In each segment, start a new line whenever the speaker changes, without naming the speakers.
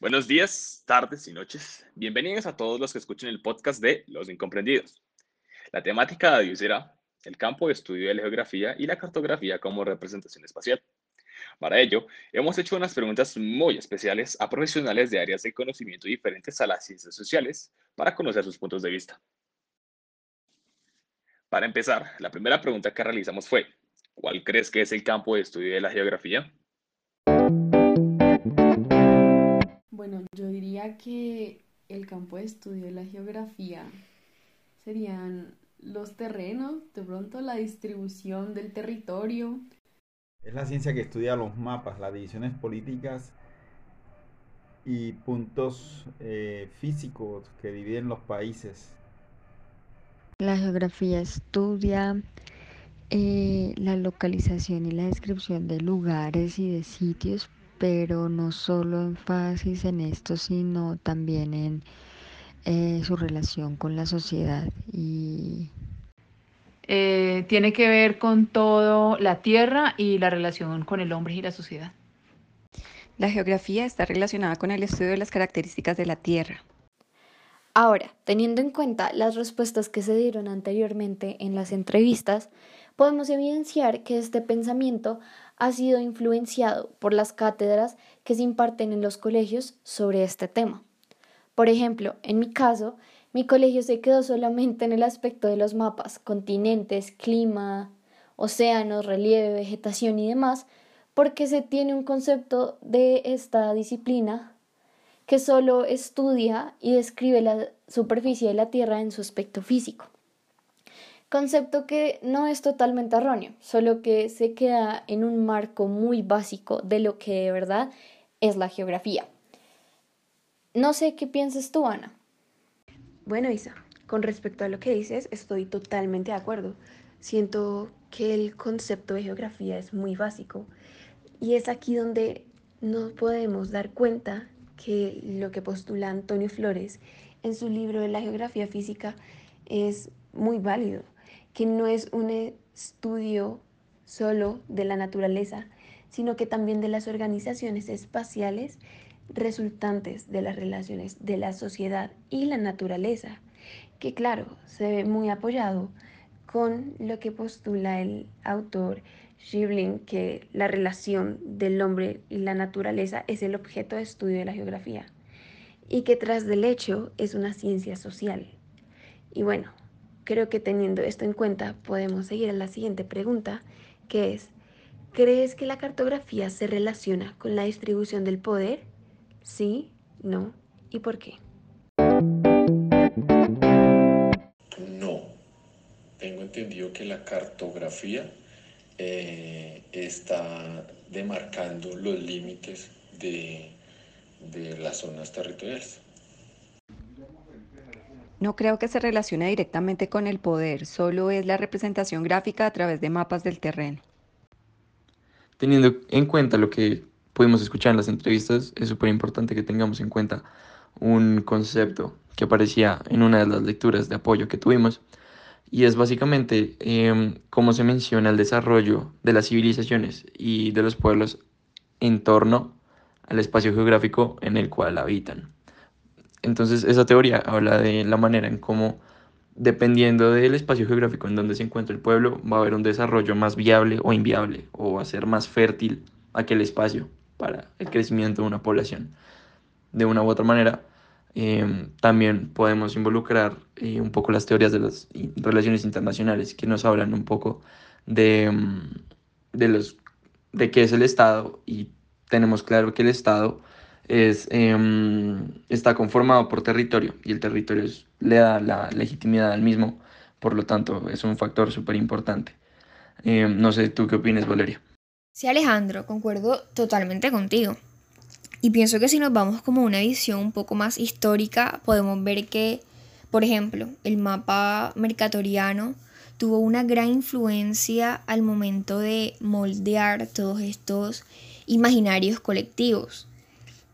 Buenos días, tardes y noches. Bienvenidos a todos los que escuchen el podcast de Los Incomprendidos. La temática de hoy será el campo de estudio de la geografía y la cartografía como representación espacial. Para ello, hemos hecho unas preguntas muy especiales a profesionales de áreas de conocimiento diferentes a las ciencias sociales para conocer sus puntos de vista. Para empezar, la primera pregunta que realizamos fue, ¿cuál crees que es el campo de estudio de la geografía?
Bueno, yo diría que el campo de estudio de la geografía serían los terrenos, de pronto la distribución del territorio.
Es la ciencia que estudia los mapas, las divisiones políticas y puntos eh, físicos que dividen los países.
La geografía estudia eh, la localización y la descripción de lugares y de sitios pero no solo énfasis en esto, sino también en eh, su relación con la sociedad y
eh, tiene que ver con todo la tierra y la relación con el hombre y la sociedad.
La geografía está relacionada con el estudio de las características de la tierra.
Ahora, teniendo en cuenta las respuestas que se dieron anteriormente en las entrevistas, podemos evidenciar que este pensamiento ha sido influenciado por las cátedras que se imparten en los colegios sobre este tema. Por ejemplo, en mi caso, mi colegio se quedó solamente en el aspecto de los mapas, continentes, clima, océanos, relieve, vegetación y demás, porque se tiene un concepto de esta disciplina que solo estudia y describe la superficie de la Tierra en su aspecto físico concepto que no es totalmente erróneo, solo que se queda en un marco muy básico de lo que de verdad es la geografía. No sé qué piensas tú, Ana.
Bueno, Isa, con respecto a lo que dices, estoy totalmente de acuerdo. Siento que el concepto de geografía es muy básico y es aquí donde nos podemos dar cuenta que lo que postula Antonio Flores en su libro de la geografía física es muy válido que no es un estudio solo de la naturaleza, sino que también de las organizaciones espaciales resultantes de las relaciones de la sociedad y la naturaleza, que claro, se ve muy apoyado con lo que postula el autor Shivlin, que la relación del hombre y la naturaleza es el objeto de estudio de la geografía y que tras del hecho es una ciencia social. Y bueno, Creo que teniendo esto en cuenta podemos seguir a la siguiente pregunta, que es, ¿crees que la cartografía se relaciona con la distribución del poder? Sí, no, ¿y por qué?
No, tengo entendido que la cartografía eh, está demarcando los límites de, de las zonas territoriales.
No creo que se relacione directamente con el poder, solo es la representación gráfica a través de mapas del terreno.
Teniendo en cuenta lo que pudimos escuchar en las entrevistas, es súper importante que tengamos en cuenta un concepto que aparecía en una de las lecturas de apoyo que tuvimos, y es básicamente em, cómo se menciona el desarrollo de las civilizaciones y de los pueblos en torno al espacio geográfico en el cual habitan. Entonces esa teoría habla de la manera en cómo, dependiendo del espacio geográfico en donde se encuentra el pueblo, va a haber un desarrollo más viable o inviable, o va a ser más fértil aquel espacio para el crecimiento de una población. De una u otra manera, em, también podemos involucrar eh, un poco las teorías de las relaciones internacionales que nos hablan un poco de, em, de, los, de qué es el Estado y tenemos claro que el Estado es, em, está conformado por territorio y el territorio le da la legitimidad al mismo, por lo tanto es un factor súper importante. Em, no sé, ¿tú qué opinas, Valeria?
Sí, Alejandro, concuerdo totalmente contigo. Y pienso que si nos vamos como una visión un poco más histórica, podemos ver que, por ejemplo, el mapa mercatoriano tuvo una gran influencia al momento de moldear todos estos imaginarios colectivos.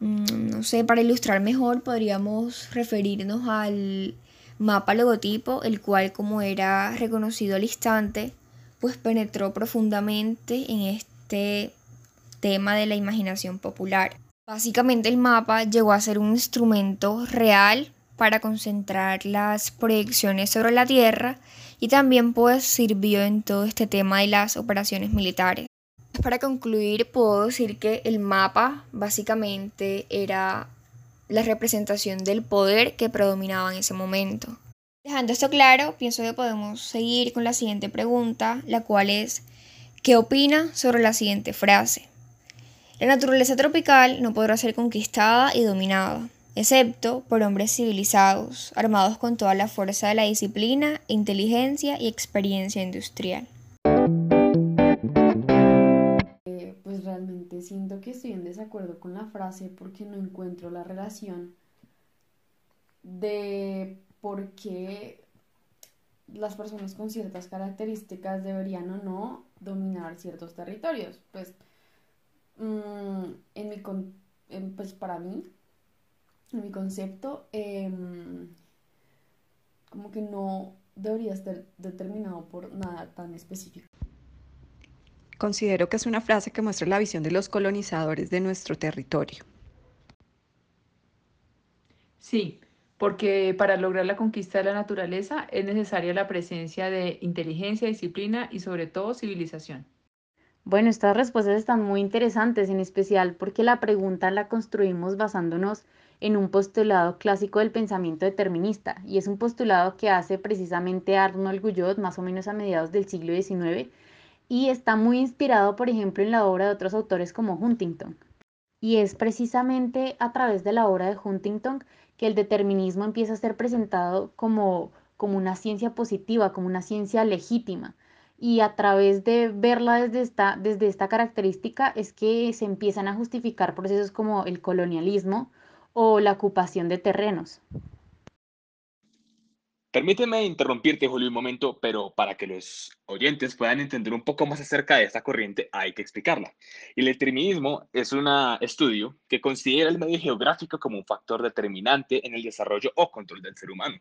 Mm, no sé, para ilustrar mejor podríamos referirnos al mapa logotipo, el cual como era reconocido al instante, pues penetró profundamente en este tema de la imaginación popular. Básicamente el mapa llegó a ser un instrumento real para concentrar las proyecciones sobre la Tierra y también pues sirvió en todo este tema de las operaciones militares. Para concluir puedo decir que el mapa básicamente era la representación del poder que predominaba en ese momento. Dejando esto claro, pienso que podemos seguir con la siguiente pregunta, la cual es ¿qué opina sobre la siguiente frase? La naturaleza tropical no podrá ser conquistada y dominada excepto por hombres civilizados, armados con toda la fuerza de la disciplina, inteligencia y experiencia industrial.
Siento que estoy en desacuerdo con la frase porque no encuentro la relación de por qué las personas con ciertas características deberían o no dominar ciertos territorios. Pues, mm, en mi pues para mí mi concepto, em, como que no debería estar determinado por nada tan específico.
Considero que es una frase que muestra la visión de los colonizadores de nuestro territorio.
Sí, porque para lograr la conquista de la naturaleza es necesaria la presencia de inteligencia, disciplina y sobre todo civilización.
Bueno, estas respuestas están muy interesantes, en especial porque la pregunta la construimos basándonos en un postulado clásico del pensamiento determinista, y es un postulado que hace precisamente Arnold Guyot más o menos a mediados del siglo XIX, y está muy inspirado, por ejemplo, en la obra de otros autores como Huntington. Y es precisamente a través de la obra de Huntington que el determinismo empieza a ser presentado como, como una ciencia positiva, como una ciencia legítima. Y a través de verla desde esta, desde esta característica es que se empiezan a justificar procesos como el colonialismo, o la ocupación de terrenos.
Permíteme interrumpirte, Julio, un momento, pero para que los oyentes puedan entender un poco más acerca de esta corriente, hay que explicarla. El determinismo es un estudio que considera el medio geográfico como un factor determinante en el desarrollo o control del ser humano.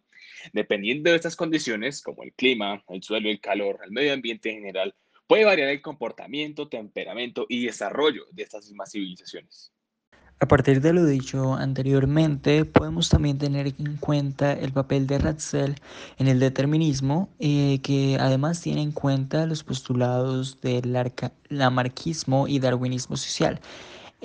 Dependiendo de estas condiciones, como el clima, el suelo, el calor, el medio ambiente en general, puede variar el comportamiento, temperamento y desarrollo de estas mismas civilizaciones.
A partir de lo dicho anteriormente, podemos también tener en cuenta el papel de Ratzel en el determinismo, eh, que además tiene en cuenta los postulados del lamarquismo y darwinismo social.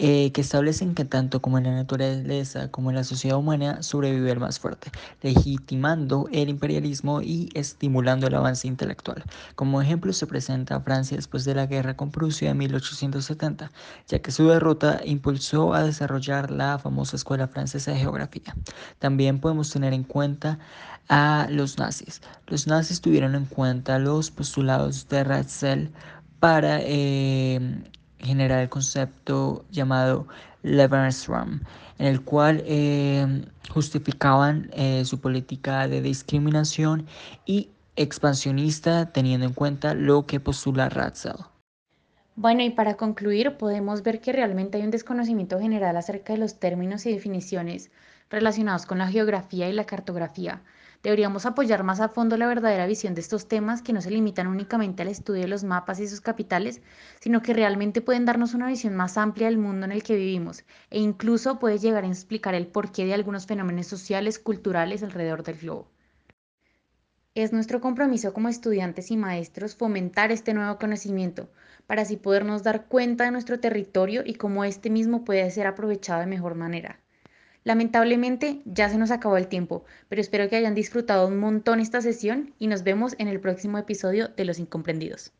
Eh, que establecen que tanto como en la naturaleza como en la sociedad humana sobrevive el más fuerte, legitimando el imperialismo y estimulando el avance intelectual. Como ejemplo se presenta Francia después de la guerra con Prusia en 1870, ya que su derrota impulsó a desarrollar la famosa Escuela Francesa de Geografía. También podemos tener en cuenta a los nazis. Los nazis tuvieron en cuenta los postulados de Ratzel para eh, generar el concepto llamado Lebensraum, en el cual eh, justificaban eh, su política de discriminación y expansionista teniendo en cuenta lo que postula Ratzel.
Bueno, y para concluir, podemos ver que realmente hay un desconocimiento general acerca de los términos y definiciones relacionados con la geografía y la cartografía, Deberíamos apoyar más a fondo la verdadera visión de estos temas que no se limitan únicamente al estudio de los mapas y sus capitales, sino que realmente pueden darnos una visión más amplia del mundo en el que vivimos e incluso puede llegar a explicar el porqué de algunos fenómenos sociales, culturales alrededor del globo. Es nuestro compromiso como estudiantes y maestros fomentar este nuevo conocimiento para así podernos dar cuenta de nuestro territorio y cómo este mismo puede ser aprovechado de mejor manera. Lamentablemente ya se nos acabó el tiempo, pero espero que hayan disfrutado un montón esta sesión y nos vemos en el próximo episodio de Los Incomprendidos.